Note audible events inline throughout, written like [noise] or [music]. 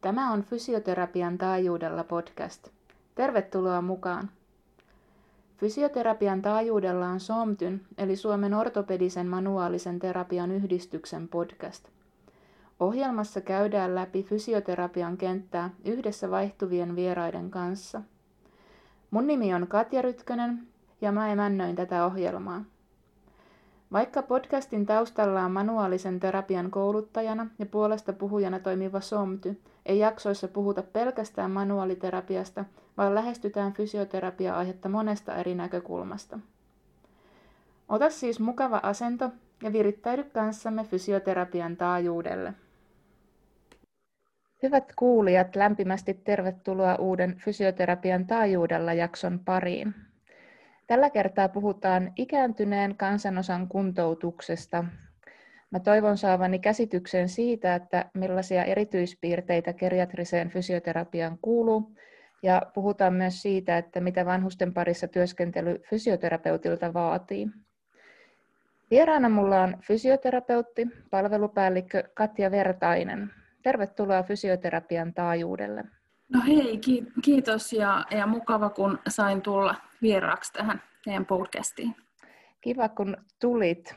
Tämä on Fysioterapian taajuudella podcast. Tervetuloa mukaan! Fysioterapian taajuudella on SOMTYN eli Suomen ortopedisen manuaalisen terapian yhdistyksen podcast. Ohjelmassa käydään läpi fysioterapian kenttää yhdessä vaihtuvien vieraiden kanssa. Mun nimi on Katja Rytkönen ja mä emännöin tätä ohjelmaa. Vaikka podcastin taustalla on manuaalisen terapian kouluttajana ja puolesta puhujana toimiva SOMTY, ei jaksoissa puhuta pelkästään manuaaliterapiasta, vaan lähestytään fysioterapia-aihetta monesta eri näkökulmasta. Ota siis mukava asento ja virittäydy kanssamme fysioterapian taajuudelle. Hyvät kuulijat, lämpimästi tervetuloa uuden Fysioterapian taajuudella jakson pariin. Tällä kertaa puhutaan ikääntyneen kansanosan kuntoutuksesta. Mä toivon saavani käsityksen siitä, että millaisia erityispiirteitä geriatriseen fysioterapiaan kuuluu, ja puhutaan myös siitä, että mitä vanhusten parissa työskentely fysioterapeutilta vaatii. Vieraana mulla on fysioterapeutti, palvelupäällikkö Katja Vertainen. Tervetuloa fysioterapian taajuudelle. No hei, kiitos ja, ja mukava kun sain tulla vieraaksi tähän teidän podcastiin. Kiva kun tulit.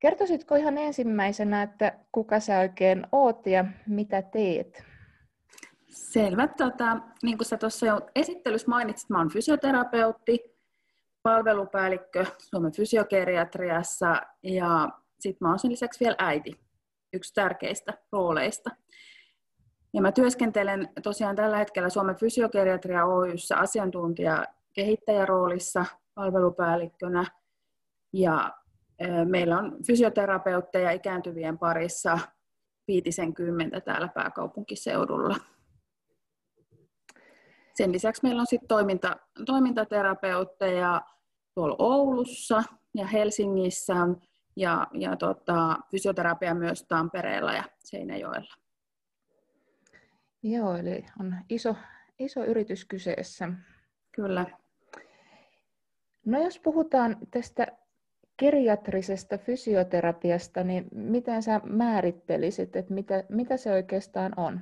Kertoisitko ihan ensimmäisenä, että kuka sä oikein oot ja mitä teet? Selvä. Tota, niin kuin sä tuossa jo esittelyssä mainitsit, mä olen fysioterapeutti, palvelupäällikkö Suomen fysiokeriatriassa ja sitten mä olen sen lisäksi vielä äiti, yksi tärkeistä rooleista. Ja mä työskentelen tosiaan tällä hetkellä Suomen fysiokeriatria Oyssä asiantuntija kehittäjäroolissa palvelupäällikkönä ja meillä on fysioterapeutteja ikääntyvien parissa viitisen kymmentä täällä pääkaupunkiseudulla. Sen lisäksi meillä on sitten toiminta, toimintaterapeutteja tuolla Oulussa ja Helsingissä ja, ja tota, fysioterapia myös Tampereella ja Seinäjoella. Joo, eli on iso, iso yritys kyseessä. Kyllä. No jos puhutaan tästä geriatrisesta fysioterapiasta, niin miten sä määrittelisit, että mitä, mitä se oikeastaan on?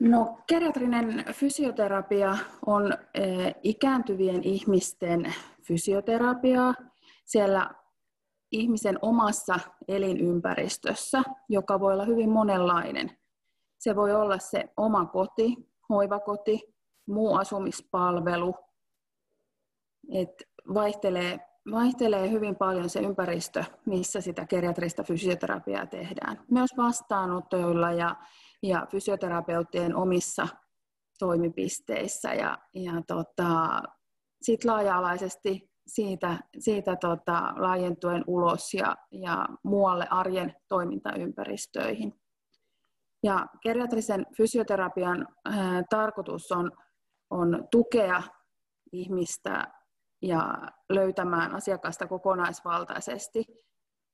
No, geriatrinen fysioterapia on eh, ikääntyvien ihmisten fysioterapiaa siellä ihmisen omassa elinympäristössä, joka voi olla hyvin monenlainen. Se voi olla se oma koti, hoivakoti, muu asumispalvelu. Et vaihtelee, vaihtelee hyvin paljon se ympäristö, missä sitä geriatrista fysioterapiaa tehdään. Myös vastaanottoilla ja, ja fysioterapeuttien omissa toimipisteissä ja, ja tota, sitten laaja-alaisesti siitä, siitä tota, laajentuen ulos ja, ja muualle arjen toimintaympäristöihin. Ja geriatrisen fysioterapian ää, tarkoitus on, on tukea ihmistä ja löytämään asiakasta kokonaisvaltaisesti.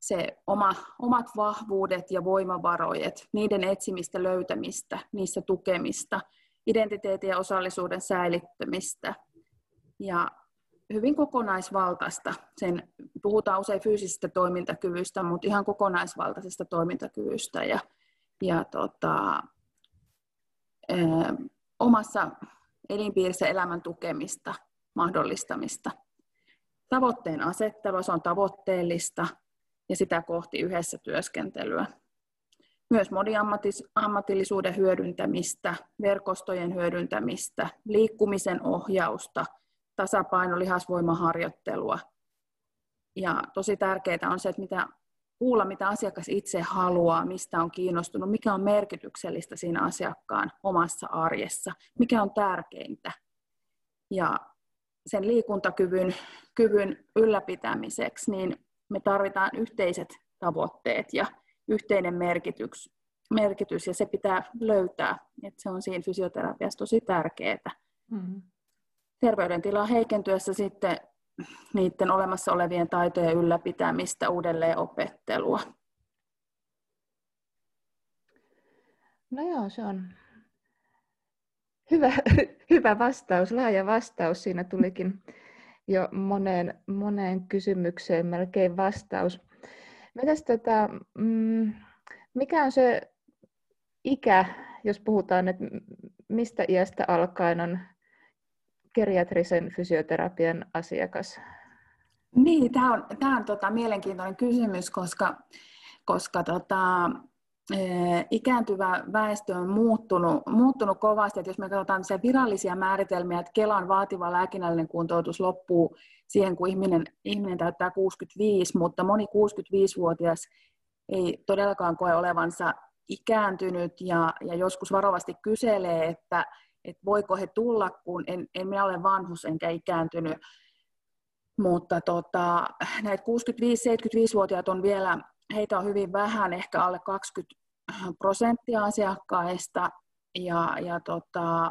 Se oma, omat vahvuudet ja voimavarojet, niiden etsimistä, löytämistä, niissä tukemista, identiteetin ja osallisuuden säilyttämistä. Ja hyvin kokonaisvaltaista. Sen, puhutaan usein fyysisestä toimintakyvystä, mutta ihan kokonaisvaltaisesta toimintakyvystä. Ja, ja tota, ö, omassa elinpiirissä elämän tukemista, mahdollistamista. Tavoitteen asettelu, se on tavoitteellista ja sitä kohti yhdessä työskentelyä. Myös moniammatillisuuden hyödyntämistä, verkostojen hyödyntämistä, liikkumisen ohjausta, tasapaino, lihasvoimaharjoittelua. Ja tosi tärkeää on se, että mitä kuulla, mitä asiakas itse haluaa, mistä on kiinnostunut, mikä on merkityksellistä siinä asiakkaan omassa arjessa, mikä on tärkeintä. Ja sen liikuntakyvyn kyvyn ylläpitämiseksi, niin me tarvitaan yhteiset tavoitteet ja yhteinen merkitys, merkitys ja se pitää löytää. että se on siinä fysioterapiassa tosi tärkeää. Mm-hmm. Terveydentila heikentyessä sitten niiden olemassa olevien taitojen ylläpitämistä, uudelleen opettelua. No joo, se on hyvä, [laughs] hyvä vastaus, laaja vastaus. Siinä tulikin jo moneen, moneen kysymykseen melkein vastaus. Mitäs tätä, mm, mikä on se ikä, jos puhutaan, että mistä iästä alkaen on geriatrisen fysioterapian asiakas? Niin, tämä on, tämä on tota, mielenkiintoinen kysymys, koska, koska tota, ikääntyvä väestö on muuttunut, muuttunut kovasti. Että jos me katsotaan virallisia määritelmiä, että Kelan vaativa lääkinnällinen kuntoutus loppuu siihen, kun ihminen, ihminen täyttää 65, mutta moni 65-vuotias ei todellakaan koe olevansa ikääntynyt ja, ja joskus varovasti kyselee, että, että voiko he tulla, kun en, en minä ole vanhus enkä ikääntynyt. Mutta tota, näitä 65-75-vuotiaat on vielä, heitä on hyvin vähän, ehkä alle 20 prosenttia asiakkaista. Ja, ja tota,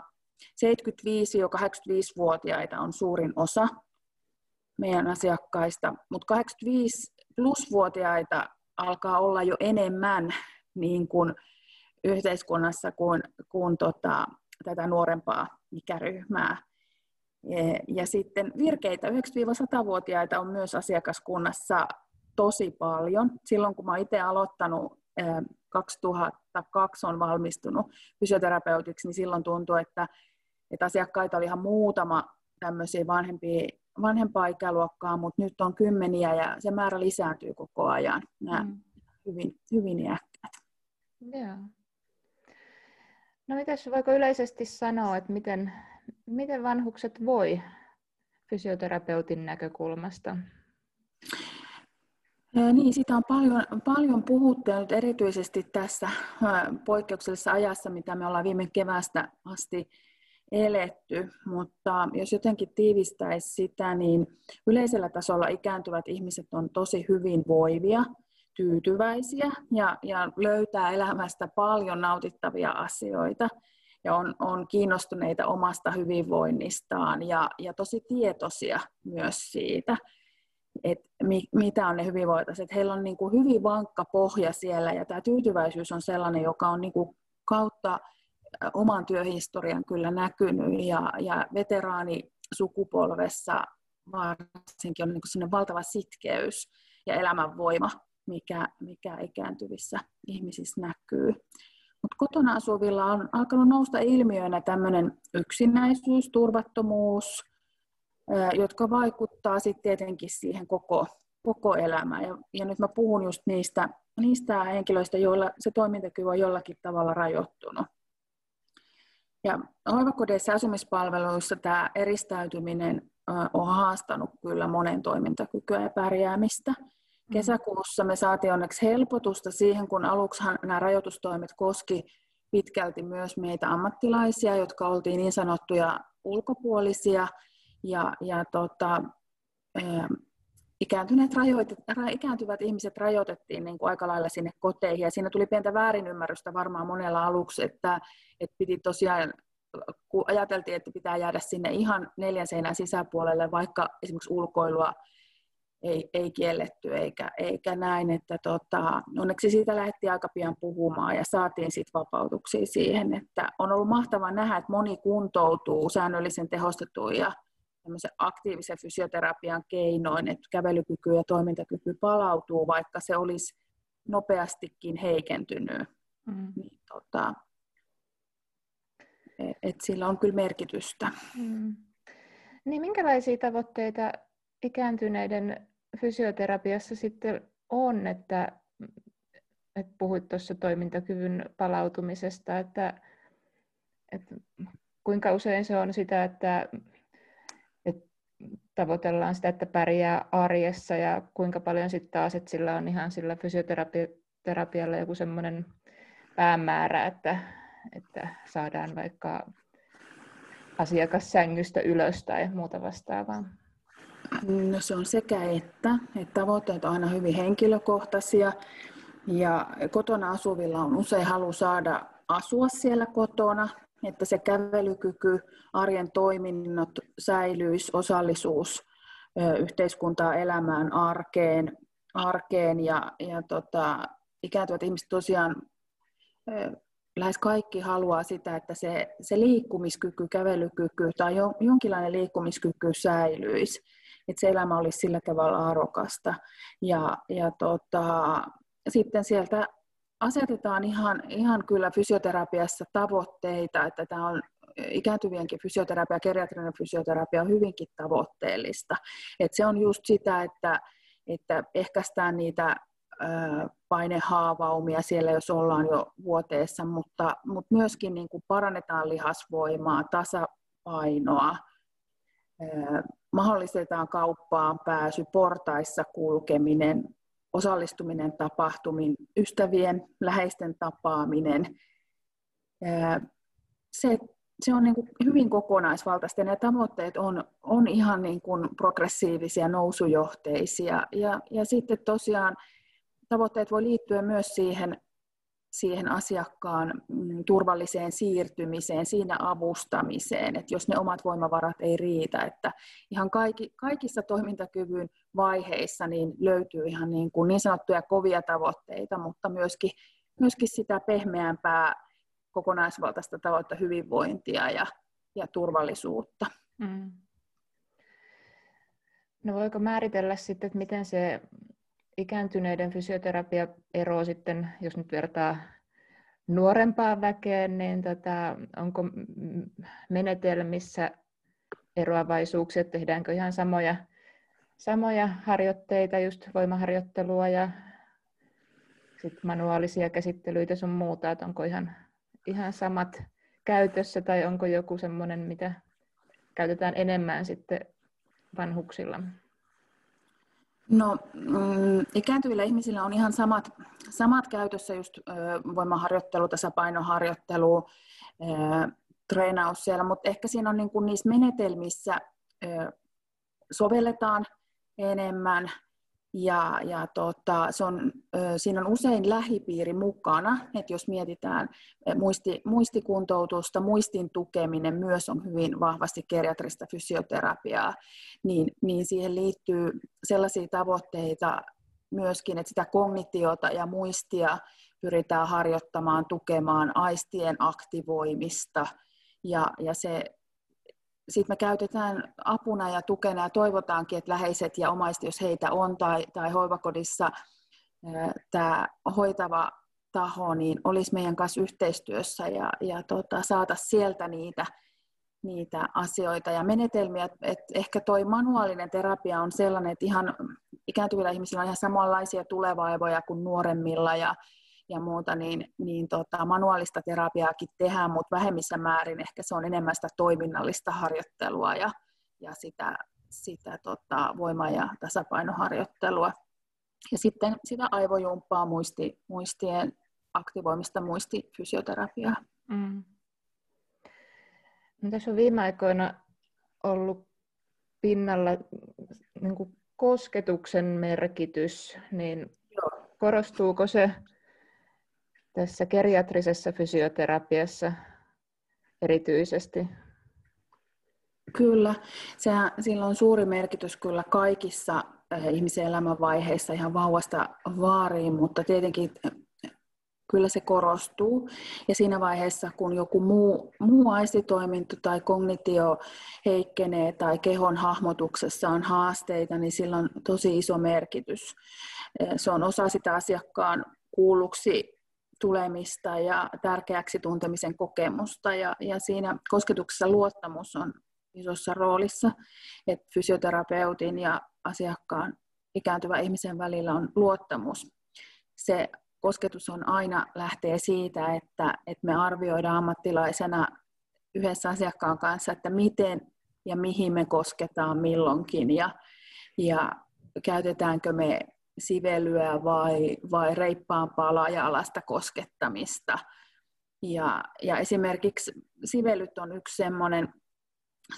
75-85-vuotiaita on suurin osa meidän asiakkaista, mutta 85 plus-vuotiaita alkaa olla jo enemmän niin kuin yhteiskunnassa kuin, kuin tota, tätä nuorempaa ikäryhmää. Ja sitten virkeitä 9-100-vuotiaita on myös asiakaskunnassa tosi paljon. Silloin kun mä itse aloittanut 2002 on valmistunut fysioterapeutiksi, niin silloin tuntui, että, että asiakkaita oli ihan muutama tämmöisiä vanhempia, vanhempaa ikäluokkaa, mutta nyt on kymmeniä ja se määrä lisääntyy koko ajan, nämä mm. hyvin, hyvin iäkkäät. Joo. No mitäs, voiko yleisesti sanoa, että miten, miten vanhukset voi fysioterapeutin näkökulmasta? Niin, sitä on paljon, paljon puhuttu nyt erityisesti tässä poikkeuksellisessa ajassa, mitä me ollaan viime kevästä asti eletty, mutta jos jotenkin tiivistäisi sitä, niin yleisellä tasolla ikääntyvät ihmiset on tosi hyvinvoivia, tyytyväisiä ja, ja löytää elämästä paljon nautittavia asioita ja on, on kiinnostuneita omasta hyvinvoinnistaan ja, ja tosi tietoisia myös siitä, että mi, mitä on ne hyvinvointaiset. Heillä on niin kuin hyvin vankka pohja siellä ja tämä tyytyväisyys on sellainen, joka on niin kuin kautta oman työhistorian kyllä näkynyt ja, ja veteraanisukupolvessa varsinkin on niin valtava sitkeys ja elämänvoima, mikä, mikä ikääntyvissä ihmisissä näkyy. Mutta kotona asuvilla on alkanut nousta ilmiöinä tämmöinen yksinäisyys, turvattomuus, jotka vaikuttaa sitten tietenkin siihen koko, koko elämään. Ja, ja nyt mä puhun just niistä, niistä henkilöistä, joilla se toimintakyky on jollakin tavalla rajoittunut. Ja hoivakodeissa ja asumispalveluissa tämä eristäytyminen on haastanut kyllä monen toimintakykyä ja pärjäämistä. Mm. Kesäkuussa me saatiin onneksi helpotusta siihen, kun aluksi nämä rajoitustoimet koski pitkälti myös meitä ammattilaisia, jotka oltiin niin sanottuja ulkopuolisia, ja, ja tota, ikääntyneet rajoitet, ikääntyvät ihmiset rajoitettiin niin kuin aika lailla sinne koteihin, ja siinä tuli pientä väärinymmärrystä varmaan monella aluksi, että, että piti tosiaan, kun ajateltiin, että pitää jäädä sinne ihan neljän seinän sisäpuolelle, vaikka esimerkiksi ulkoilua ei, ei kielletty eikä, eikä näin, että tota, onneksi siitä lähdettiin aika pian puhumaan ja saatiin sitten vapautuksia siihen, että on ollut mahtavaa nähdä, että moni kuntoutuu säännöllisen tehostetun ja aktiivisen fysioterapian keinoin, että kävelykyky ja toimintakyky palautuu, vaikka se olisi nopeastikin heikentynyt. Mm. Niin, tota, e, et sillä on kyllä merkitystä. Mm. Niin minkälaisia tavoitteita ikääntyneiden fysioterapiassa sitten on, että, että puhuit tuossa toimintakyvyn palautumisesta, että, että kuinka usein se on sitä, että tavoitellaan sitä, että pärjää arjessa ja kuinka paljon sitten taas, että sillä on ihan sillä fysioterapialla joku semmoinen päämäärä, että, että saadaan vaikka asiakas sängystä ylös tai muuta vastaavaa. No se on sekä että, että tavoitteet on aina hyvin henkilökohtaisia. Ja kotona asuvilla on usein halu saada asua siellä kotona että se kävelykyky, arjen toiminnot säilyisi, osallisuus yhteiskuntaa elämään, arkeen, arkeen ja, ja tota, ikääntyvät ihmiset tosiaan lähes kaikki haluaa sitä, että se, se liikkumiskyky, kävelykyky tai jo, jonkinlainen liikkumiskyky säilyisi, että se elämä olisi sillä tavalla arvokasta. Ja, ja tota, sitten sieltä asetetaan ihan, ihan kyllä fysioterapiassa tavoitteita, että tämä on ikääntyvienkin fysioterapia, geriatrinen fysioterapia on hyvinkin tavoitteellista. Et se on just sitä, että, että ehkäistään niitä painehaavaumia siellä, jos ollaan jo vuoteessa, mutta, mutta myöskin niin kuin parannetaan lihasvoimaa, tasapainoa, mahdollistetaan kauppaan pääsy, portaissa kulkeminen, osallistuminen tapahtumiin, ystävien, läheisten tapaaminen. Se, se on niin kuin hyvin kokonaisvaltaista ja tavoitteet on, on ihan niin kuin progressiivisia, nousujohteisia. Ja, ja sitten tosiaan tavoitteet voi liittyä myös siihen, siihen asiakkaan mm, turvalliseen siirtymiseen, siinä avustamiseen, että jos ne omat voimavarat ei riitä, että ihan kaikki, kaikissa toimintakyvyn vaiheissa niin löytyy ihan niin, kuin niin sanottuja kovia tavoitteita, mutta myöskin, myöskin sitä pehmeämpää kokonaisvaltaista tavoitetta hyvinvointia ja, ja turvallisuutta. Mm. No voiko määritellä sitten, että miten se ikääntyneiden fysioterapia ero sitten, jos nyt vertaa nuorempaan väkeen, niin tota, onko menetelmissä eroavaisuuksia, tehdäänkö ihan samoja, samoja harjoitteita, just voimaharjoittelua ja sit manuaalisia käsittelyitä sun muuta, että onko ihan, ihan samat käytössä tai onko joku semmoinen, mitä käytetään enemmän sitten vanhuksilla? No, mm, ikääntyvillä ihmisillä on ihan samat, samat käytössä just voimaharjoittelu, tasapainoharjoittelu, treenaus siellä, mutta ehkä siinä on niin kuin niissä menetelmissä sovelletaan enemmän ja, ja tota, se on, siinä on usein lähipiiri mukana, että jos mietitään muisti, muistikuntoutusta, muistin tukeminen myös on hyvin vahvasti geriatrista fysioterapiaa, niin, niin siihen liittyy sellaisia tavoitteita myöskin, että sitä kognitiota ja muistia pyritään harjoittamaan, tukemaan aistien aktivoimista, ja, ja se sitten me käytetään apuna ja tukena ja toivotaankin, että läheiset ja omaiset, jos heitä on tai, tai hoivakodissa tämä hoitava taho, niin olisi meidän kanssa yhteistyössä ja, ja tota, saata sieltä niitä, niitä asioita ja menetelmiä. Et ehkä toi manuaalinen terapia on sellainen, että ihan ikääntyvillä ihmisillä on ihan samanlaisia tulevaivoja kuin nuoremmilla ja, ja muuta, niin, niin tota, manuaalista terapiaakin tehdään, mutta vähemmissä määrin ehkä se on enemmän sitä toiminnallista harjoittelua ja, ja sitä, sitä tota, voima- ja tasapainoharjoittelua. Ja sitten sitä aivojumppaa, muisti, muistien aktivoimista, muistifysioterapiaa. Mm. No, tässä on viime aikoina ollut pinnalla niin kuin kosketuksen merkitys, niin Joo. korostuuko se tässä geriatrisessa fysioterapiassa erityisesti? Kyllä, sehän, sillä on suuri merkitys kyllä kaikissa ihmisen elämänvaiheissa ihan vauvasta vaariin, mutta tietenkin äh, kyllä se korostuu. Ja siinä vaiheessa, kun joku muu, muu aistitoiminto tai kognitio heikkenee tai kehon hahmotuksessa on haasteita, niin sillä on tosi iso merkitys. Äh, se on osa sitä asiakkaan kuulluksi tulemista ja tärkeäksi tuntemisen kokemusta. Ja, ja siinä kosketuksessa luottamus on isossa roolissa, että fysioterapeutin ja asiakkaan ikääntyvän ihmisen välillä on luottamus. Se kosketus on aina lähtee siitä, että, että me arvioidaan ammattilaisena yhdessä asiakkaan kanssa, että miten ja mihin me kosketaan milloinkin ja, ja käytetäänkö me sivelyä vai, vai reippaampaa laaja-alasta koskettamista. Ja, ja esimerkiksi sivelyt on yksi semmoinen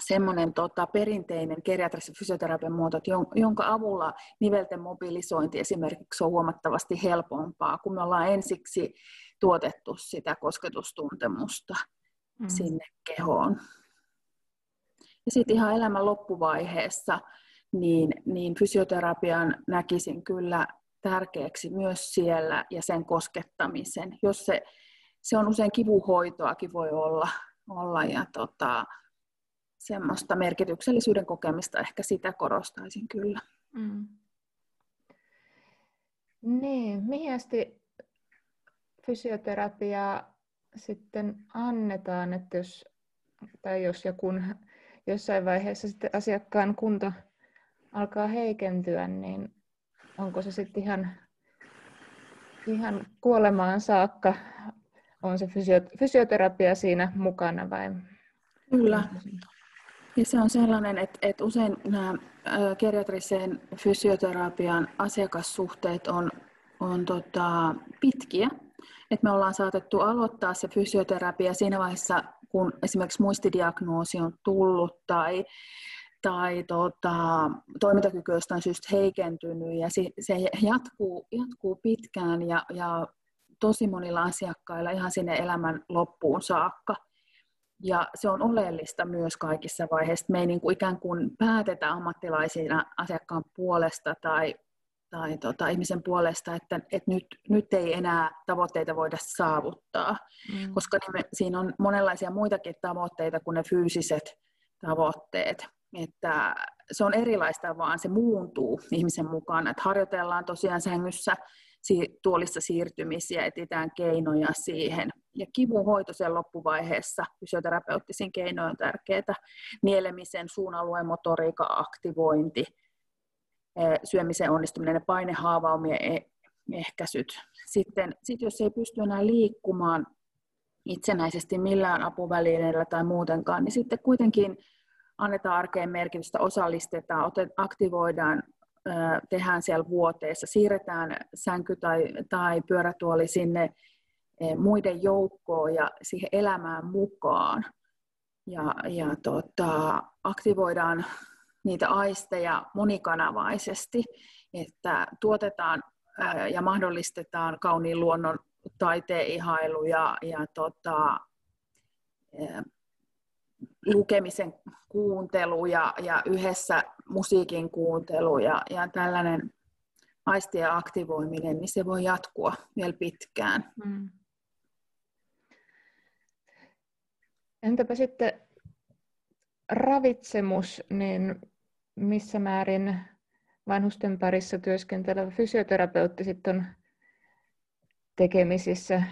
semmoinen tota, perinteinen geriatrisen fysioterapian muoto, jonka avulla nivelten mobilisointi esimerkiksi on huomattavasti helpompaa, kun me ollaan ensiksi tuotettu sitä kosketustuntemusta mm. sinne kehoon. Ja sitten ihan elämän loppuvaiheessa niin, niin fysioterapian näkisin kyllä tärkeäksi myös siellä ja sen koskettamisen. Jos se, se on usein kivuhoitoakin voi olla, olla ja tota, semmoista merkityksellisyyden kokemista ehkä sitä korostaisin kyllä. Mm. Niin, mihin asti fysioterapiaa sitten annetaan, että jos, tai jos ja kun jossain vaiheessa sitten asiakkaan kunto alkaa heikentyä, niin onko se sitten ihan, ihan kuolemaan saakka, on se fysioterapia siinä mukana vai? Kyllä. Ja se on sellainen, että, että usein nämä geriatrisen fysioterapian asiakassuhteet on, on tota, pitkiä. Et me ollaan saatettu aloittaa se fysioterapia siinä vaiheessa, kun esimerkiksi muistidiagnoosi on tullut tai, tai tota, toimintakyky jostain syystä heikentynyt ja se, se jatkuu, jatkuu pitkään ja, ja tosi monilla asiakkailla ihan sinne elämän loppuun saakka. Ja se on oleellista myös kaikissa vaiheissa. Me ei niin kuin ikään kuin päätetä ammattilaisina asiakkaan puolesta tai, tai tota, ihmisen puolesta, että, että nyt, nyt ei enää tavoitteita voida saavuttaa, mm. koska me, siinä on monenlaisia muitakin tavoitteita kuin ne fyysiset tavoitteet. Että se on erilaista, vaan se muuntuu ihmisen mukana. Että harjoitellaan tosiaan sängyssä tuolissa siirtymisiä, etsitään keinoja siihen. Ja kivunhoito sen loppuvaiheessa, fysioterapeuttisin keinoin on tärkeää, nielemisen, suunalueen motoriikan aktivointi, syömisen onnistuminen ja painehaavaumien e-, ehkäisyt. Sitten sit jos ei pysty enää liikkumaan itsenäisesti millään apuvälineellä tai muutenkaan, niin sitten kuitenkin annetaan arkeen merkitystä, osallistetaan, aktivoidaan tehdään siellä vuoteessa, siirretään sänky tai, tai pyörätuoli sinne muiden joukkoon ja siihen elämään mukaan. Ja, ja tota, aktivoidaan niitä aisteja monikanavaisesti, että tuotetaan ja mahdollistetaan kauniin luonnon taiteen ihailu ja, ja tota, lukemisen kuuntelu ja, ja yhdessä musiikin kuuntelu ja, ja tällainen aistien aktivoiminen, niin se voi jatkua vielä pitkään. Mm. Entäpä sitten ravitsemus, niin missä määrin vanhusten parissa työskentelevä fysioterapeutti sitten on tekemisissä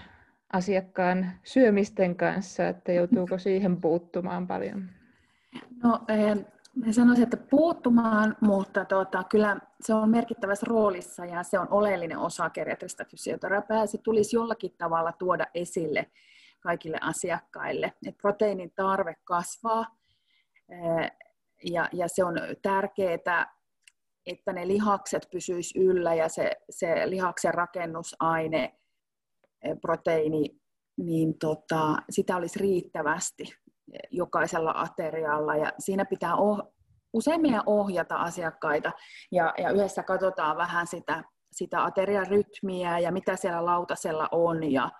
asiakkaan syömisten kanssa, että joutuuko siihen puuttumaan paljon? No, Mä sanoisin, että puuttumaan, mutta tuota, kyllä se on merkittävässä roolissa ja se on oleellinen osa geriatrista fysioterapiaa. Se tulisi jollakin tavalla tuoda esille kaikille asiakkaille. Et proteiinin tarve kasvaa ja, ja se on tärkeää, että ne lihakset pysyis yllä ja se, se lihaksen rakennusaine, proteiini, niin tota, sitä olisi riittävästi jokaisella aterialla. Ja siinä pitää oh, usein meidän ohjata asiakkaita. Ja, ja yhdessä katsotaan vähän sitä, sitä aterian rytmiä ja mitä siellä lautasella on. Ja,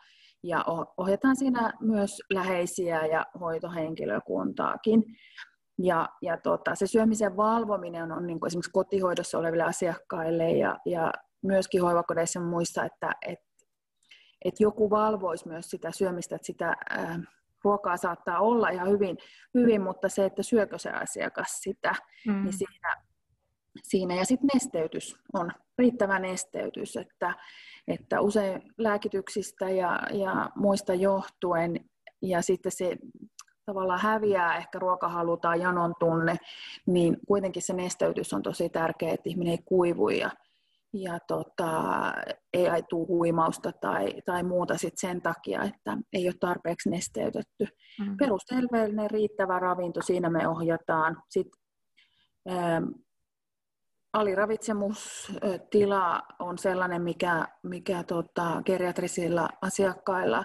ja ohjataan siinä myös läheisiä ja hoitohenkilökuntaakin. Ja, ja tota, se syömisen valvominen on niin kuin esimerkiksi kotihoidossa oleville asiakkaille ja, ja myöskin hoivakodeissa muissa, että et, et joku valvoisi myös sitä syömistä, että sitä ää, ruokaa saattaa olla ihan hyvin, hyvin mutta se, että syökö se asiakas sitä, mm. niin siinä, siinä. Ja sitten nesteytys on riittävä nesteytys, että, että usein lääkityksistä ja, ja muista johtuen, ja sitten se tavallaan häviää ehkä ruokahalu tai janon tunne, niin kuitenkin se nesteytys on tosi tärkeä, että ihminen ei kuivu ja ja tota, ei aituu huimausta tai, tai muuta sit sen takia, että ei ole tarpeeksi nesteytetty. Mm. Perusterveellinen riittävä ravinto, siinä me ohjataan. Sitten, ää, aliravitsemustila on sellainen, mikä, mikä tota, geriatrisilla asiakkailla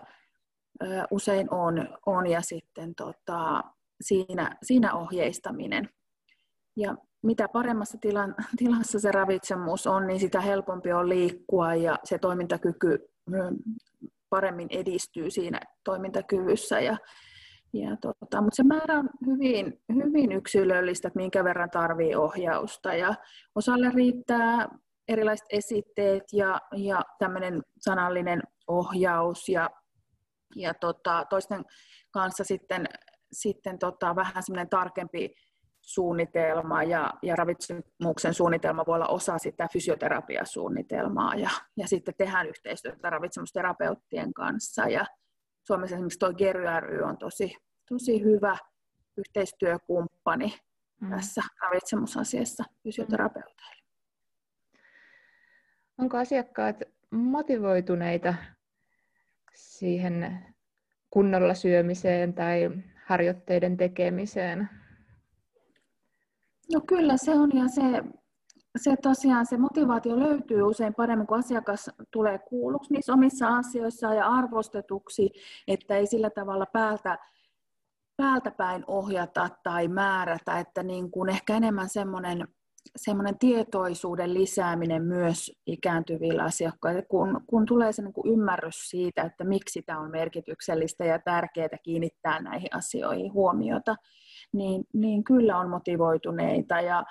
ää, usein on, on ja sitten tota, siinä, siinä ohjeistaminen. Ja mitä paremmassa tilan, [laughs] tilassa se ravitsemus on, niin sitä helpompi on liikkua ja se toimintakyky paremmin edistyy siinä toimintakyvyssä. Ja, ja tota, mutta se määrä on hyvin, hyvin yksilöllistä, että minkä verran tarvii ohjausta. Ja osalle riittää erilaiset esitteet ja, ja tämmöinen sanallinen ohjaus ja, ja tota, toisten kanssa sitten, sitten tota, vähän semmoinen tarkempi suunnitelma ja, ja ravitsemuksen suunnitelma voi olla osa sitä fysioterapiasuunnitelmaa ja, ja sitten tehdään yhteistyötä ravitsemusterapeuttien kanssa ja Suomessa esimerkiksi tuo Gery ry on tosi, tosi hyvä yhteistyökumppani mm. tässä ravitsemusasiassa fysioterapeuteille. Onko asiakkaat motivoituneita siihen kunnolla syömiseen tai harjoitteiden tekemiseen? No kyllä se on ja se, se tosiaan se motivaatio löytyy usein paremmin, kun asiakas tulee kuulluksi niissä omissa asioissa ja arvostetuksi, että ei sillä tavalla päältä, päältä päin ohjata tai määrätä, että niin kuin ehkä enemmän semmoinen semmoinen tietoisuuden lisääminen myös ikääntyvillä asiakkailla, kun, kun tulee se niin kuin ymmärrys siitä, että miksi tämä on merkityksellistä ja tärkeää kiinnittää näihin asioihin huomiota, niin, niin kyllä on motivoituneita. Ja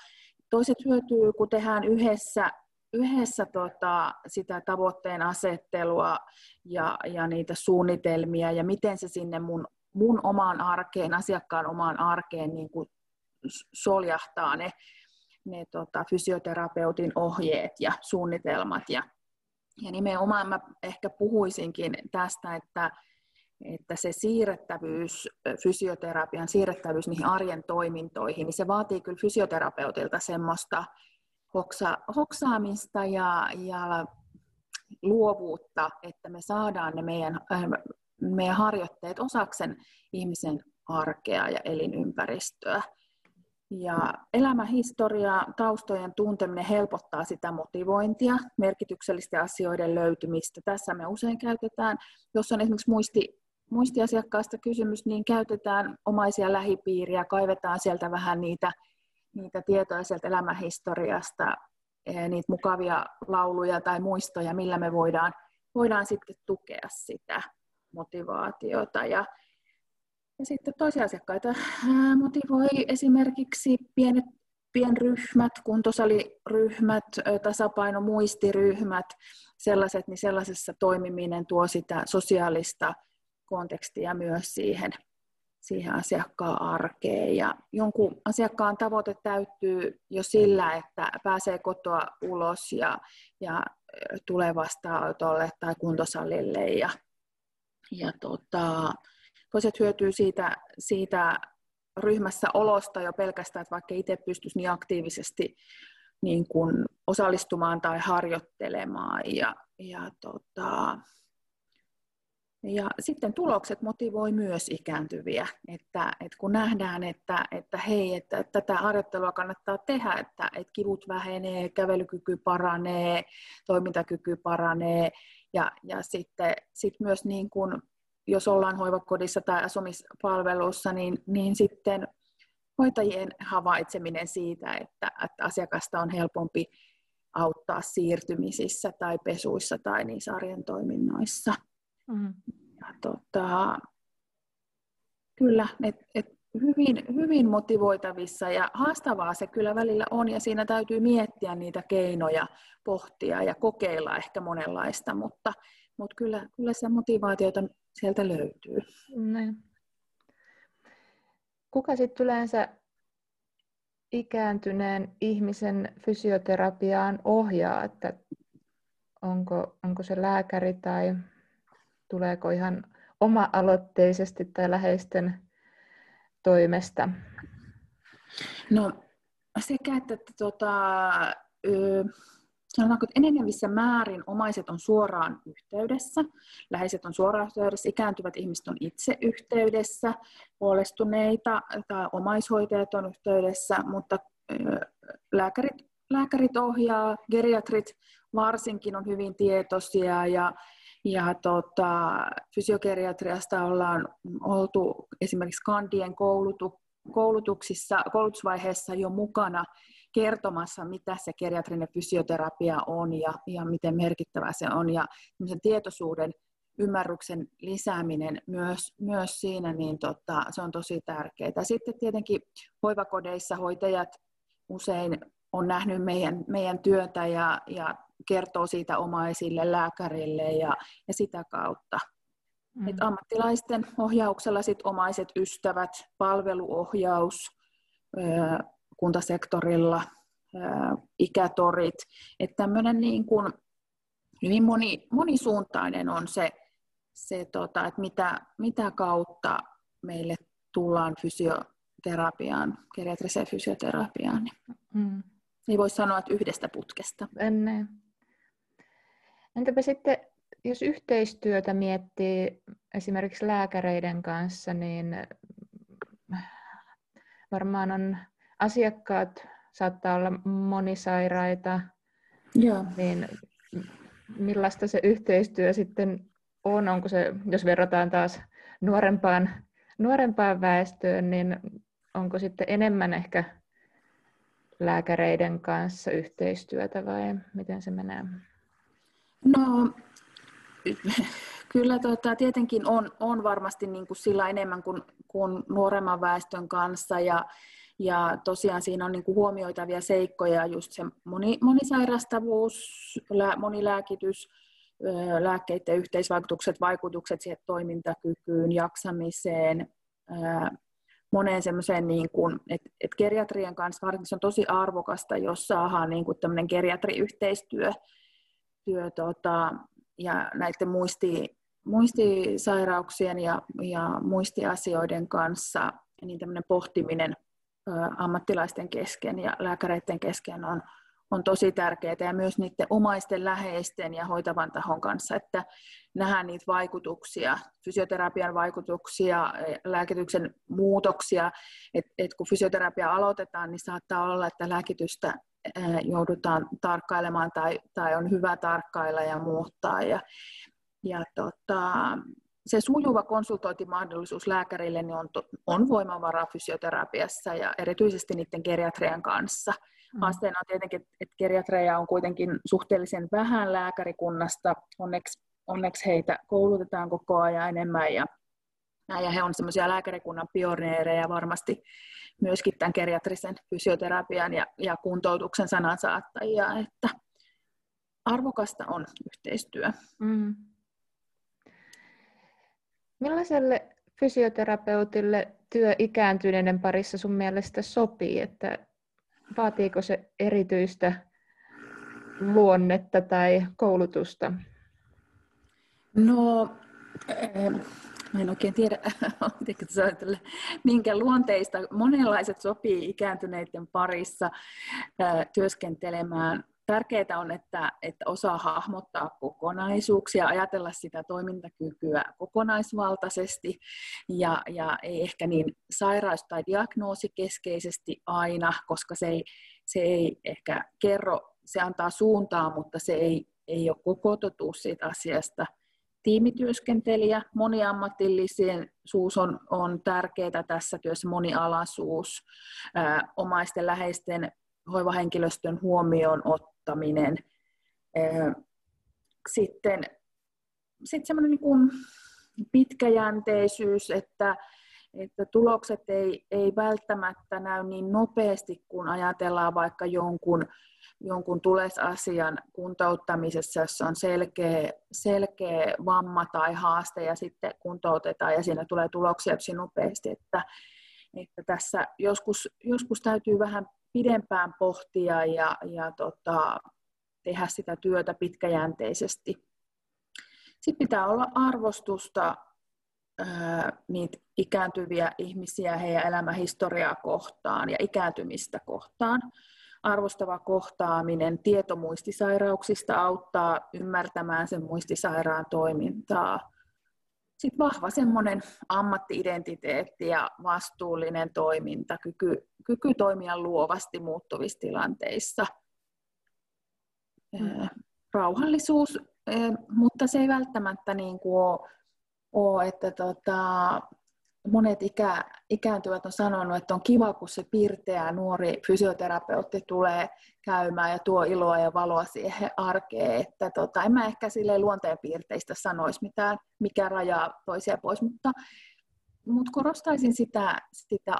toiset hyötyy, kun tehdään yhdessä, yhdessä tota, sitä tavoitteen asettelua ja, ja niitä suunnitelmia ja miten se sinne mun, mun omaan arkeen, asiakkaan omaan arkeen niin kuin soljahtaa ne ne tota, fysioterapeutin ohjeet ja suunnitelmat. Ja, ja nimenomaan mä ehkä puhuisinkin tästä, että, että se siirrettävyys, fysioterapian siirrettävyys niihin arjen toimintoihin, niin se vaatii kyllä fysioterapeutilta semmoista hoksa, hoksaamista ja, ja luovuutta, että me saadaan ne meidän, äh, meidän harjoitteet osaksen ihmisen arkea ja elinympäristöä. Ja elämähistoria, taustojen tunteminen helpottaa sitä motivointia, merkityksellisten asioiden löytymistä. Tässä me usein käytetään, jos on esimerkiksi muisti, muistiasiakkaasta kysymys, niin käytetään omaisia lähipiiriä, kaivetaan sieltä vähän niitä, niitä tietoja sieltä elämähistoriasta, eh, niitä mukavia lauluja tai muistoja, millä me voidaan, voidaan sitten tukea sitä motivaatiota. Ja ja sitten toisia asiakkaita motivoi esimerkiksi pienet pienryhmät, kuntosaliryhmät, tasapainomuistiryhmät, sellaiset, niin sellaisessa toimiminen tuo sitä sosiaalista kontekstia myös siihen, siihen asiakkaan arkeen. Ja jonkun asiakkaan tavoite täyttyy jo sillä, että pääsee kotoa ulos ja, ja tulee vastaanotolle tai kuntosalille. Ja, ja tota, Toiset hyötyy siitä, siitä ryhmässä olosta jo pelkästään, että vaikka itse pystyisi niin aktiivisesti niin kuin osallistumaan tai harjoittelemaan. Ja, ja, tota, ja sitten tulokset motivoi myös ikääntyviä, että, että kun nähdään, että, että hei, että, tätä harjoittelua kannattaa tehdä, että, että kivut vähenee, kävelykyky paranee, toimintakyky paranee ja, ja sitten sit myös niin kuin jos ollaan hoivakodissa tai asumispalvelussa, niin, niin sitten hoitajien havaitseminen siitä, että, että asiakasta on helpompi auttaa siirtymisissä tai pesuissa tai niissä arjen toiminnoissa. Mm. Ja tota, kyllä, et, et hyvin, hyvin motivoitavissa ja haastavaa se kyllä välillä on ja siinä täytyy miettiä niitä keinoja, pohtia ja kokeilla ehkä monenlaista, mutta, mutta kyllä, kyllä se motivaatiota sieltä löytyy. Näin. Kuka sitten yleensä ikääntyneen ihmisen fysioterapiaan ohjaa, että onko, onko se lääkäri tai tuleeko ihan oma-aloitteisesti tai läheisten toimesta? No sekä, että, että tota, sanotaanko, että enenevissä määrin omaiset on suoraan yhteydessä, läheiset on suoraan yhteydessä, ikääntyvät ihmiset on itse yhteydessä, huolestuneita tai omaishoitajat on yhteydessä, mutta lääkärit, lääkärit ohjaa, geriatrit varsinkin on hyvin tietoisia ja, ja tota, fysiogeriatriasta ollaan oltu esimerkiksi kandien koulutu, koulutuksissa, koulutusvaiheessa jo mukana kertomassa, mitä se geriatrinen fysioterapia on ja, ja miten merkittävä se on. Ja tietoisuuden ymmärryksen lisääminen myös, myös siinä, niin tota, se on tosi tärkeää. Sitten tietenkin hoivakodeissa hoitajat usein on nähnyt meidän, meidän työtä ja, ja kertoo siitä omaisille, lääkärille ja, ja sitä kautta. Mm. Et ammattilaisten ohjauksella sit omaiset ystävät, palveluohjaus, kuntasektorilla, ikätorit, että tämmöinen niin kuin hyvin moni, monisuuntainen on se, se tota, että mitä, mitä kautta meille tullaan fysioterapiaan, geriatriseen fysioterapiaan. Mm. Ei voi sanoa, että yhdestä putkesta. Ennen. Entäpä sitten, jos yhteistyötä miettii esimerkiksi lääkäreiden kanssa, niin varmaan on asiakkaat saattaa olla monisairaita, Joo. niin millaista se yhteistyö sitten on? Onko se, jos verrataan taas nuorempaan, nuorempaan väestöön, niin onko sitten enemmän ehkä lääkäreiden kanssa yhteistyötä vai miten se menee? No kyllä tota, tietenkin on, on varmasti niin kuin sillä enemmän kuin, kuin nuoremman väestön kanssa ja, ja tosiaan siinä on niin kuin huomioitavia seikkoja, just se moni, monisairastavuus, lä, monilääkitys, lääkkeiden yhteisvaikutukset, vaikutukset siihen toimintakykyyn, jaksamiseen, moneen semmoiseen, niin että, että geriatrian kanssa varsinkin se on tosi arvokasta, jos saadaan niin tämmöinen geriatriyhteistyö työ, tota, ja näiden muisti, muistisairauksien ja, ja muistiasioiden kanssa, niin tämmöinen pohtiminen ammattilaisten kesken ja lääkäreiden kesken on, on tosi tärkeää ja myös niiden omaisten, läheisten ja hoitavan tahon kanssa, että nähdään niitä vaikutuksia, fysioterapian vaikutuksia, lääkityksen muutoksia, että et kun fysioterapia aloitetaan, niin saattaa olla, että lääkitystä joudutaan tarkkailemaan tai, tai on hyvä tarkkailla ja muuttaa. Ja, ja tota, se sujuva konsultointimahdollisuus lääkärille niin on, on voimavara fysioterapiassa ja erityisesti niiden geriatrian kanssa. Mm. Haasteena on tietenkin, että geriatreja on kuitenkin suhteellisen vähän lääkärikunnasta. Onneksi, onneksi heitä koulutetaan koko ajan enemmän ja, ja he on semmoisia lääkärikunnan pioneereja varmasti myöskin tämän geriatrisen fysioterapian ja, ja kuntoutuksen sanansaattajia, että arvokasta on yhteistyö. Mm. Millaiselle fysioterapeutille työ ikääntyneiden parissa sun mielestä sopii, että vaatiiko se erityistä luonnetta tai koulutusta? No, Mä en oikein tiedä, [laughs] minkä luonteista. Monenlaiset sopii ikääntyneiden parissa työskentelemään. Tärkeää on, että, että osaa hahmottaa kokonaisuuksia, ajatella sitä toimintakykyä kokonaisvaltaisesti ja, ja ei ehkä niin sairaus- tai diagnoosikeskeisesti aina, koska se ei, se ei ehkä kerro, se antaa suuntaa, mutta se ei, ei ole koko totuus siitä asiasta – tiimityöskentelijä, moniammatillisuus on, on tärkeää tässä työssä, monialaisuus, ää, omaisten läheisten hoivahenkilöstön huomioon ottaminen. Ää, sitten sitten semmoinen niin pitkäjänteisyys, että, että tulokset ei, ei välttämättä näy niin nopeasti, kun ajatellaan vaikka jonkun jonkun tulesasian kuntouttamisessa, jossa on selkeä, selkeä vamma tai haaste ja sitten kuntoutetaan ja siinä tulee tuloksia tosi nopeasti, että, että tässä joskus, joskus täytyy vähän pidempään pohtia ja, ja tota, tehdä sitä työtä pitkäjänteisesti. Sitten pitää olla arvostusta niitä ikääntyviä ihmisiä heidän elämähistoriaa kohtaan ja ikääntymistä kohtaan arvostava kohtaaminen tietomuistisairauksista auttaa ymmärtämään sen muistisairaan toimintaa. Sitten vahva semmoinen ammattiidentiteetti ja vastuullinen toiminta, kyky, kyky toimia luovasti muuttuvissa tilanteissa. Mm. Rauhallisuus, mutta se ei välttämättä niin kuin ole, ole että tota, monet ikä, ikääntyvät on sanonut, että on kiva, kun se pirteä nuori fysioterapeutti tulee käymään ja tuo iloa ja valoa siihen arkeen. Että tota, en mä ehkä sille luonteenpiirteistä sanoisi mitään, mikä rajaa toisia pois, mutta, mutta korostaisin sitä, sitä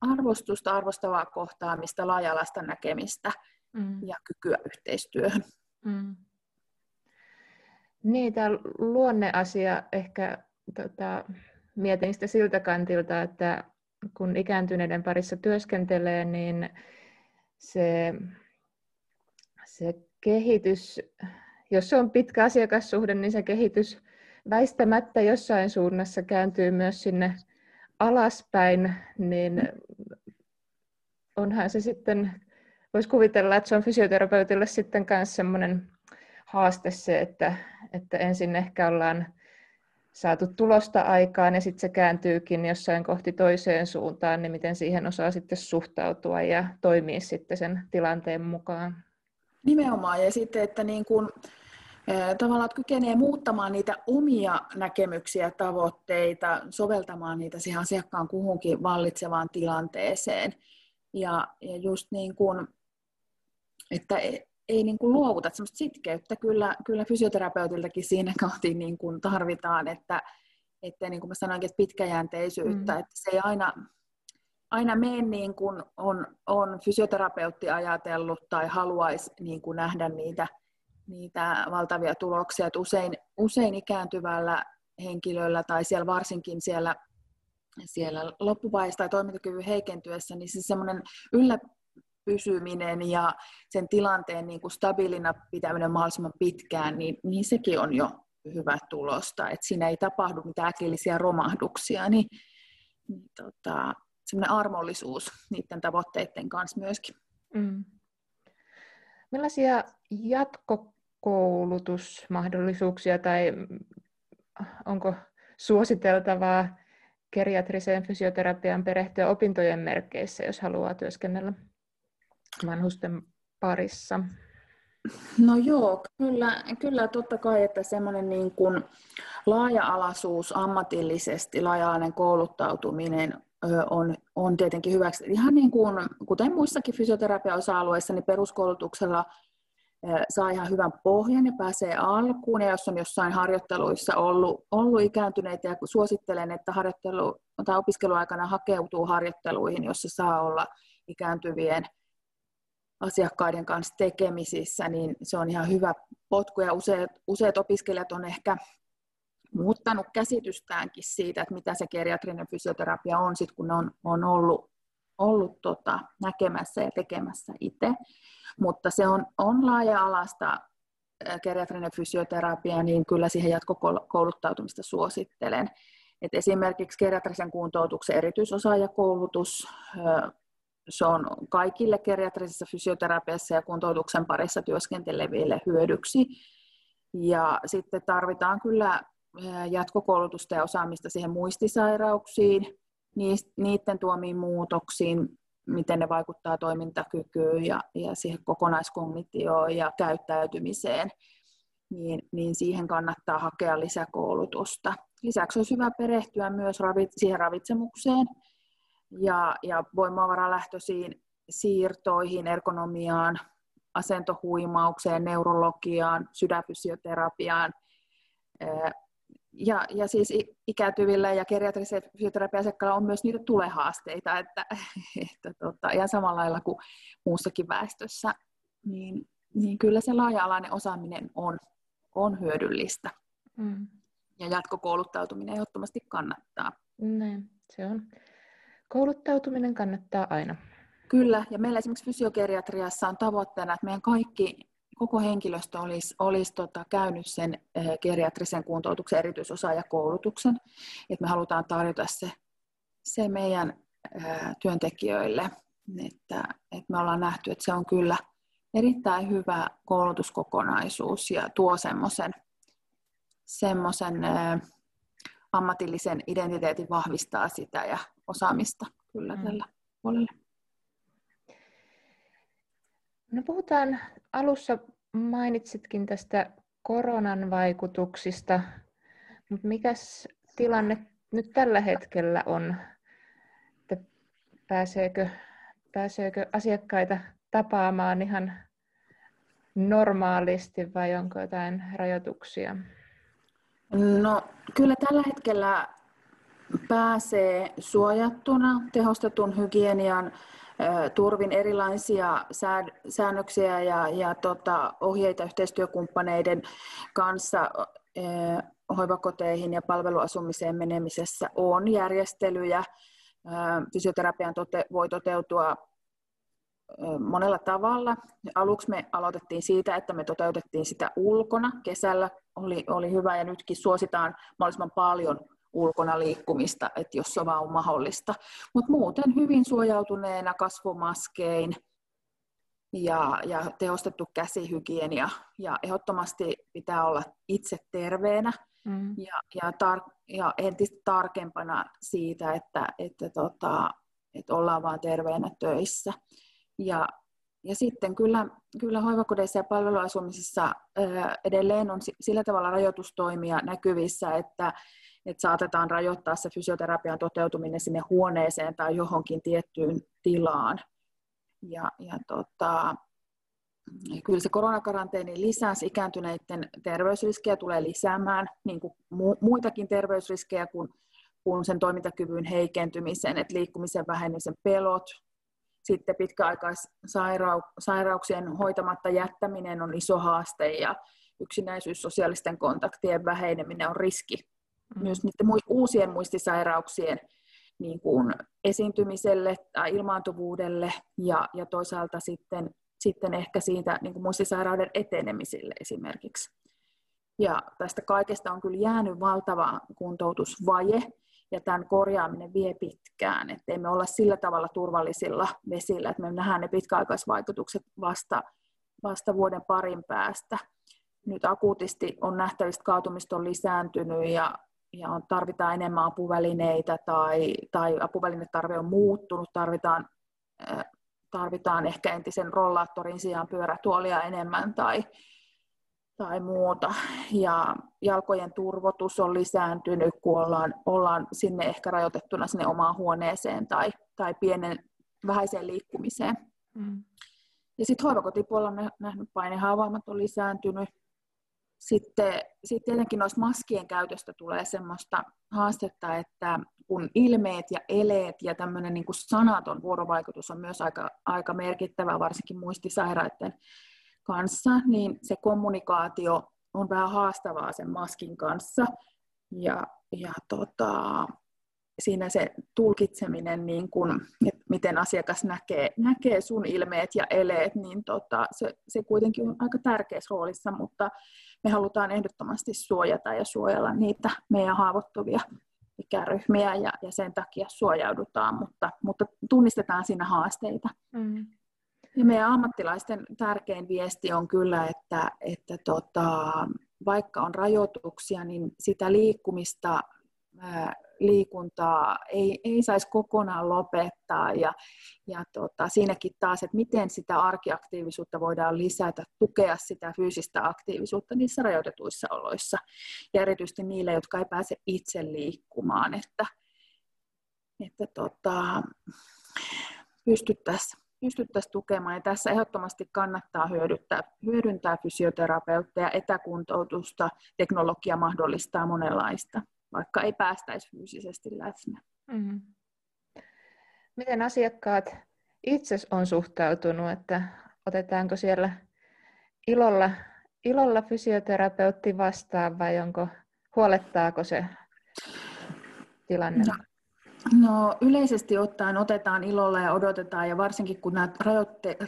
arvostusta, arvostavaa kohtaamista, laajalasta näkemistä mm. ja kykyä yhteistyöhön. Mm. Niin, tämä luonneasia ehkä tota, mietin sitä siltä kantilta, että kun ikääntyneiden parissa työskentelee, niin se, se kehitys, jos se on pitkä asiakassuhde, niin se kehitys väistämättä jossain suunnassa kääntyy myös sinne alaspäin, niin onhan se sitten, voisi kuvitella, että se on fysioterapeutille sitten myös semmoinen haaste se, että, että ensin ehkä ollaan saatu tulosta aikaan ja sitten se kääntyykin jossain kohti toiseen suuntaan, niin miten siihen osaa sitten suhtautua ja toimia sitten sen tilanteen mukaan. Nimenomaan, ja sitten, että niin kun, tavallaan että kykenee muuttamaan niitä omia näkemyksiä, tavoitteita, soveltamaan niitä siihen asiakkaan kuhunkin vallitsevaan tilanteeseen. Ja, ja just niin kuin, että ei niin kuin luovuta semmoista sitkeyttä kyllä, kyllä fysioterapeutiltakin siinä [laughs] kohti niin kuin tarvitaan, että, että niin kuin mä sanoinkin, että pitkäjänteisyyttä, mm. että se ei aina, aina mene niin kuin on, on fysioterapeutti ajatellut tai haluaisi niin kuin nähdä niitä, niitä valtavia tuloksia, että usein, usein ikääntyvällä henkilöllä tai siellä varsinkin siellä siellä loppuvaiheessa tai toimintakyvyn heikentyessä, niin se semmoinen yllä, pysyminen ja sen tilanteen niin kuin stabiilina pitäminen mahdollisimman pitkään, niin, niin sekin on jo hyvä tulosta. että siinä ei tapahdu mitään äkillisiä romahduksia, niin, niin tota, semmoinen armollisuus niiden tavoitteiden kanssa myöskin. Mm. Millaisia jatkokoulutusmahdollisuuksia tai onko suositeltavaa geriatriseen fysioterapian perehtyä opintojen merkeissä, jos haluaa työskennellä vanhusten parissa? No joo, kyllä, kyllä totta kai, että semmoinen niin kuin laaja-alaisuus ammatillisesti, laaja-alainen kouluttautuminen on, on tietenkin hyväksi. Ihan niin kuin, kuten muissakin fysioterapia-osa-alueissa, niin peruskoulutuksella saa ihan hyvän pohjan ja pääsee alkuun. Ja jos on jossain harjoitteluissa ollut, ollut ikääntyneitä, ja suosittelen, että harjoittelu, tai opiskeluaikana hakeutuu harjoitteluihin, jossa saa olla ikääntyvien asiakkaiden kanssa tekemisissä, niin se on ihan hyvä potku ja useat, useat opiskelijat on ehkä muuttanut käsitystäänkin siitä, että mitä se geriatrinen fysioterapia on, sit kun ne on, on ollut, ollut tota, näkemässä ja tekemässä itse. Mutta se on, on laaja-alasta geriatrinen fysioterapia, niin kyllä siihen jatkokouluttautumista suosittelen. Et esimerkiksi geriatrisen kuntoutuksen erityisosaajakoulutus se on kaikille geriatrisessa fysioterapiassa ja kuntoutuksen parissa työskenteleville hyödyksi. Ja sitten tarvitaan kyllä jatkokoulutusta ja osaamista siihen muistisairauksiin, niiden tuomiin muutoksiin, miten ne vaikuttaa toimintakykyyn ja, ja siihen kokonaiskognitioon ja käyttäytymiseen, niin, niin siihen kannattaa hakea lisäkoulutusta. Lisäksi olisi hyvä perehtyä myös ravit, siihen ravitsemukseen, ja, ja voimavaralähtöisiin siirtoihin, ergonomiaan, asentohuimaukseen, neurologiaan, sydänfysioterapiaan. Ja, ja siis ikääntyvillä ja geriatrisilla fysioterapiasiakkailla on myös niitä tulehaasteita, että, [laughs] että tota, ihan samalla lailla kuin muussakin väestössä, niin, niin kyllä se laaja-alainen osaaminen on, on hyödyllistä. Mm. Ja jatkokouluttautuminen ehdottomasti kannattaa. Näin, se on Kouluttautuminen kannattaa aina. Kyllä, ja meillä esimerkiksi fysiogeriatriassa on tavoitteena, että meidän kaikki, koko henkilöstö olisi, olisi tota, käynyt sen eh, geriatrisen kuntoutuksen erityisosaajakoulutuksen. Että me halutaan tarjota se, se meidän ää, työntekijöille, että, että me ollaan nähty, että se on kyllä erittäin hyvä koulutuskokonaisuus ja tuo semmoisen semmoisen ammatillisen identiteetin vahvistaa sitä ja osaamista kyllä mm. tällä puolella. No puhutaan, alussa mainitsitkin tästä koronan vaikutuksista, mutta mikäs tilanne nyt tällä hetkellä on? Että pääseekö, pääseekö asiakkaita tapaamaan ihan normaalisti vai onko jotain rajoituksia? No kyllä tällä hetkellä pääsee suojattuna tehostetun hygienian turvin erilaisia säännöksiä ja, ja tota, ohjeita yhteistyökumppaneiden kanssa hoivakoteihin ja palveluasumiseen menemisessä on järjestelyjä. Fysioterapian tote, voi toteutua monella tavalla. Aluksi me aloitettiin siitä, että me toteutettiin sitä ulkona. Kesällä oli, oli hyvä ja nytkin suositaan mahdollisimman paljon ulkona liikkumista, että jos se vaan on mahdollista. Mutta muuten hyvin suojautuneena kasvomaskein ja, ja tehostettu käsihygienia. Ja ehdottomasti pitää olla itse terveenä mm. ja, ja, tar- ja entistä tarkempana siitä, että, että, tota, että ollaan vaan terveenä töissä. Ja, ja sitten kyllä, kyllä hoivakodeissa ja palveluasumisissa edelleen on sillä tavalla rajoitustoimia näkyvissä, että, että saatetaan rajoittaa se fysioterapian toteutuminen sinne huoneeseen tai johonkin tiettyyn tilaan. Ja, ja tota, kyllä se koronakaranteeni lisäsi ikääntyneiden terveysriskejä tulee lisäämään, niin kuin muitakin terveysriskejä kuin, kuin sen toimintakyvyn heikentymisen, että liikkumisen vähenemisen pelot, sitten pitkäaikaissairauksien hoitamatta jättäminen on iso haaste ja yksinäisyys, sosiaalisten kontaktien väheneminen on riski. Mm. Myös niiden uusien muistisairauksien niin kuin esiintymiselle tai ilmaantuvuudelle ja, ja toisaalta sitten, sitten ehkä siitä niin kuin muistisairauden etenemiselle esimerkiksi. Ja tästä kaikesta on kyllä jäänyt valtava kuntoutusvaje, ja tämän korjaaminen vie pitkään, että me olla sillä tavalla turvallisilla vesillä, että me nähdään ne pitkäaikaisvaikutukset vasta, vasta vuoden parin päästä. Nyt akuutisti on nähtävistä, kaatumista on lisääntynyt ja, ja on, tarvitaan enemmän apuvälineitä tai, tai apuvälinetarve on muuttunut, tarvitaan, tarvitaan ehkä entisen rollaattorin sijaan pyörätuolia enemmän tai, tai muuta. Ja jalkojen turvotus on lisääntynyt, kun ollaan, ollaan sinne ehkä rajoitettuna sinne omaan huoneeseen tai, tai pienen vähäiseen liikkumiseen. Mm. Ja sitten hoivakotipuolella on nähnyt painehaavaimat on lisääntynyt. Sitten, sitten tietenkin noista maskien käytöstä tulee semmoista haastetta, että kun ilmeet ja eleet ja tämmöinen niin sanaton vuorovaikutus on myös aika, aika merkittävä, varsinkin muistisairaiden kanssa, niin se kommunikaatio on vähän haastavaa sen maskin kanssa. Ja, ja tota, siinä se tulkitseminen, niin kun, että miten asiakas näkee, näkee sun ilmeet ja eleet, niin tota, se, se kuitenkin on aika tärkeässä roolissa, mutta me halutaan ehdottomasti suojata ja suojella niitä meidän haavoittuvia ikäryhmiä ja, ja sen takia suojaudutaan, mutta, mutta tunnistetaan siinä haasteita. Mm. Ja meidän ammattilaisten tärkein viesti on kyllä, että, että tota, vaikka on rajoituksia, niin sitä liikkumista, ää, liikuntaa ei, ei saisi kokonaan lopettaa. Ja, ja tota, siinäkin taas, että miten sitä arkiaktiivisuutta voidaan lisätä, tukea sitä fyysistä aktiivisuutta niissä rajoitetuissa oloissa. Ja erityisesti niille, jotka ei pääse itse liikkumaan, että, että tota, pystyttäisiin pystyttäisiin tukemaan. Ja tässä ehdottomasti kannattaa hyödyntää, hyödyntää fysioterapeutteja, etäkuntoutusta, teknologia mahdollistaa monenlaista, vaikka ei päästäisi fyysisesti läsnä. Mm-hmm. Miten asiakkaat itse on suhtautunut, että otetaanko siellä ilolla, ilolla fysioterapeutti vastaan vai onko, huolettaako se tilanne? No, No yleisesti ottaen otetaan ilolla ja odotetaan, ja varsinkin kun nämä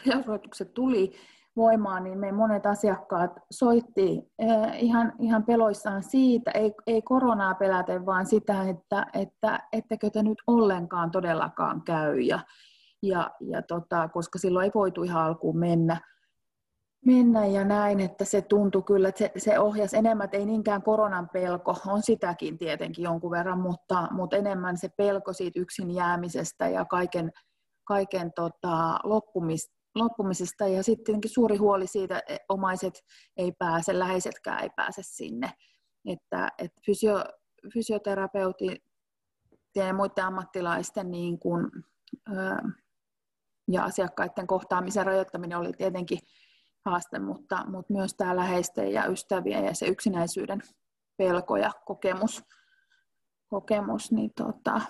rajoitukset tuli voimaan, niin me monet asiakkaat soitti eh, ihan, ihan peloissaan siitä, ei, ei koronaa peläten, vaan sitä, että, että ettekö te nyt ollenkaan todellakaan käy, ja, ja, ja tota, koska silloin ei voitu ihan alkuun mennä mennä ja näin, että se tuntui kyllä, että se, se ohjasi enemmän, että ei niinkään koronan pelko, on sitäkin tietenkin jonkun verran, mutta, mutta enemmän se pelko siitä yksin jäämisestä ja kaiken, kaiken tota, loppumis, loppumisesta. Ja sitten suuri huoli siitä, että omaiset ei pääse, läheisetkään ei pääse sinne, että, että fysio, fysioterapeutin ja muiden ammattilaisten niin kuin, ja asiakkaiden kohtaamisen rajoittaminen oli tietenkin haaste, mutta, mutta myös tämä läheisten ja ystävien ja se yksinäisyyden pelko ja kokemus, kokemus niin tota,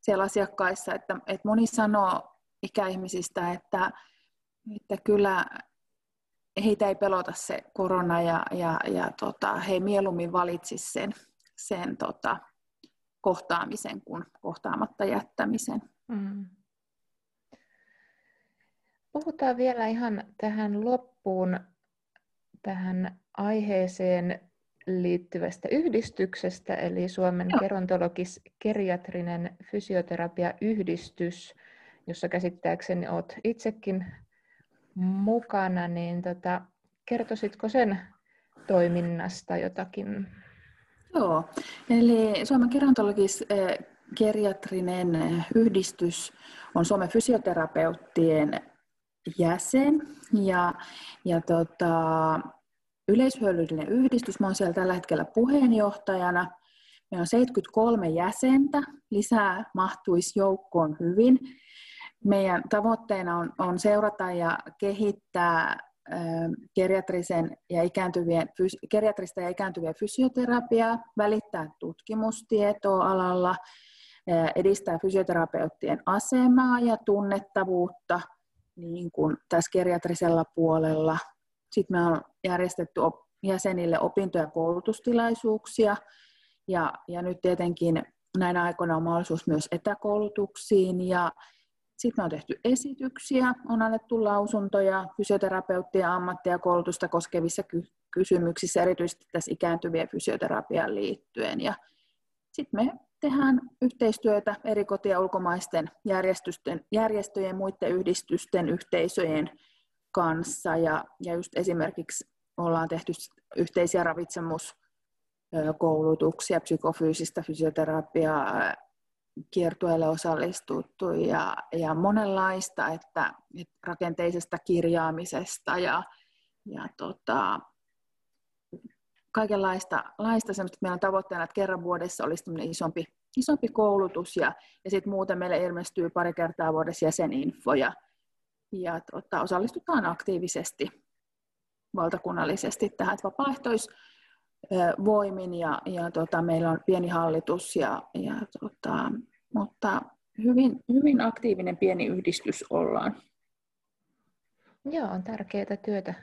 siellä asiakkaissa, että, että moni sanoo ikäihmisistä, että, että kyllä heitä ei pelota se korona ja, ja, ja tota, he mieluummin valitsisivat sen, sen tota, kohtaamisen kuin kohtaamatta jättämisen. Mm. Puhutaan vielä ihan tähän loppuun tähän aiheeseen liittyvästä yhdistyksestä, eli Suomen gerontologis-geriatrinen fysioterapiayhdistys, jossa käsittääkseni olet itsekin mukana, niin tota, kertoisitko sen toiminnasta jotakin? Joo, eli Suomen gerontologis-geriatrinen yhdistys on Suomen fysioterapeuttien jäsen ja, ja tota, yleishyödyllinen yhdistys. Mä olen siellä tällä hetkellä puheenjohtajana. Meillä on 73 jäsentä, lisää mahtuisi joukkoon hyvin. Meidän tavoitteena on, on seurata ja kehittää geriatrisen ja ikääntyvien, geriatrista ja ikääntyvien fysioterapiaa, välittää tutkimustietoa alalla, edistää fysioterapeuttien asemaa ja tunnettavuutta niin kuin tässä geriatrisella puolella. Sitten me on järjestetty jäsenille opinto- ja koulutustilaisuuksia, ja, ja nyt tietenkin näinä aikoina on mahdollisuus myös etäkoulutuksiin, ja sitten me on tehty esityksiä, on annettu lausuntoja fysioterapeuttien ammattia ja koulutusta koskevissa ky- kysymyksissä, erityisesti tässä ikääntyvien fysioterapiaan liittyen. Ja sitten me tehdään yhteistyötä eri koti- ja ulkomaisten järjestöjen, järjestöjen, muiden yhdistysten, yhteisöjen kanssa. Ja, ja just esimerkiksi ollaan tehty yhteisiä ravitsemuskoulutuksia, psykofyysistä fysioterapiaa, kiertueelle osallistuttu ja, ja monenlaista, että, että rakenteisesta kirjaamisesta ja, ja tota, kaikenlaista laista semmoista, meillä on tavoitteena, että kerran vuodessa olisi isompi, isompi koulutus ja, ja sitten muuten meille ilmestyy pari kertaa vuodessa jäseninfo ja, ja tota, osallistutaan aktiivisesti valtakunnallisesti tähän, että vapaaehtoisvoimin ja, ja tota, meillä on pieni hallitus, ja, ja tota, mutta hyvin, hyvin aktiivinen pieni yhdistys ollaan. Joo, on tärkeää työtä,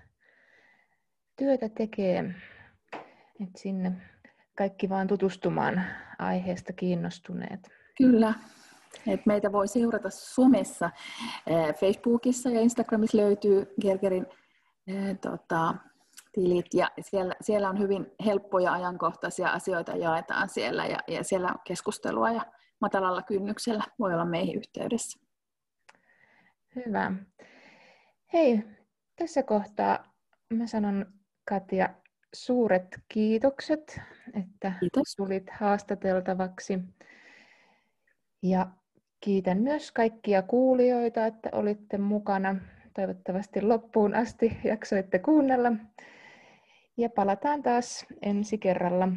työtä tekee et sinne kaikki vaan tutustumaan aiheesta kiinnostuneet. Kyllä. Et meitä voi seurata somessa. Facebookissa ja Instagramissa löytyy Gergerin tota, tilit ja siellä, siellä on hyvin helppoja ajankohtaisia asioita jaetaan siellä ja, ja siellä on keskustelua ja matalalla kynnyksellä voi olla meihin yhteydessä. Hyvä. Hei, tässä kohtaa mä sanon Katja suuret kiitokset, että Kiitos. tulit haastateltavaksi. Ja kiitän myös kaikkia kuulijoita, että olitte mukana. Toivottavasti loppuun asti jaksoitte kuunnella. Ja palataan taas ensi kerralla.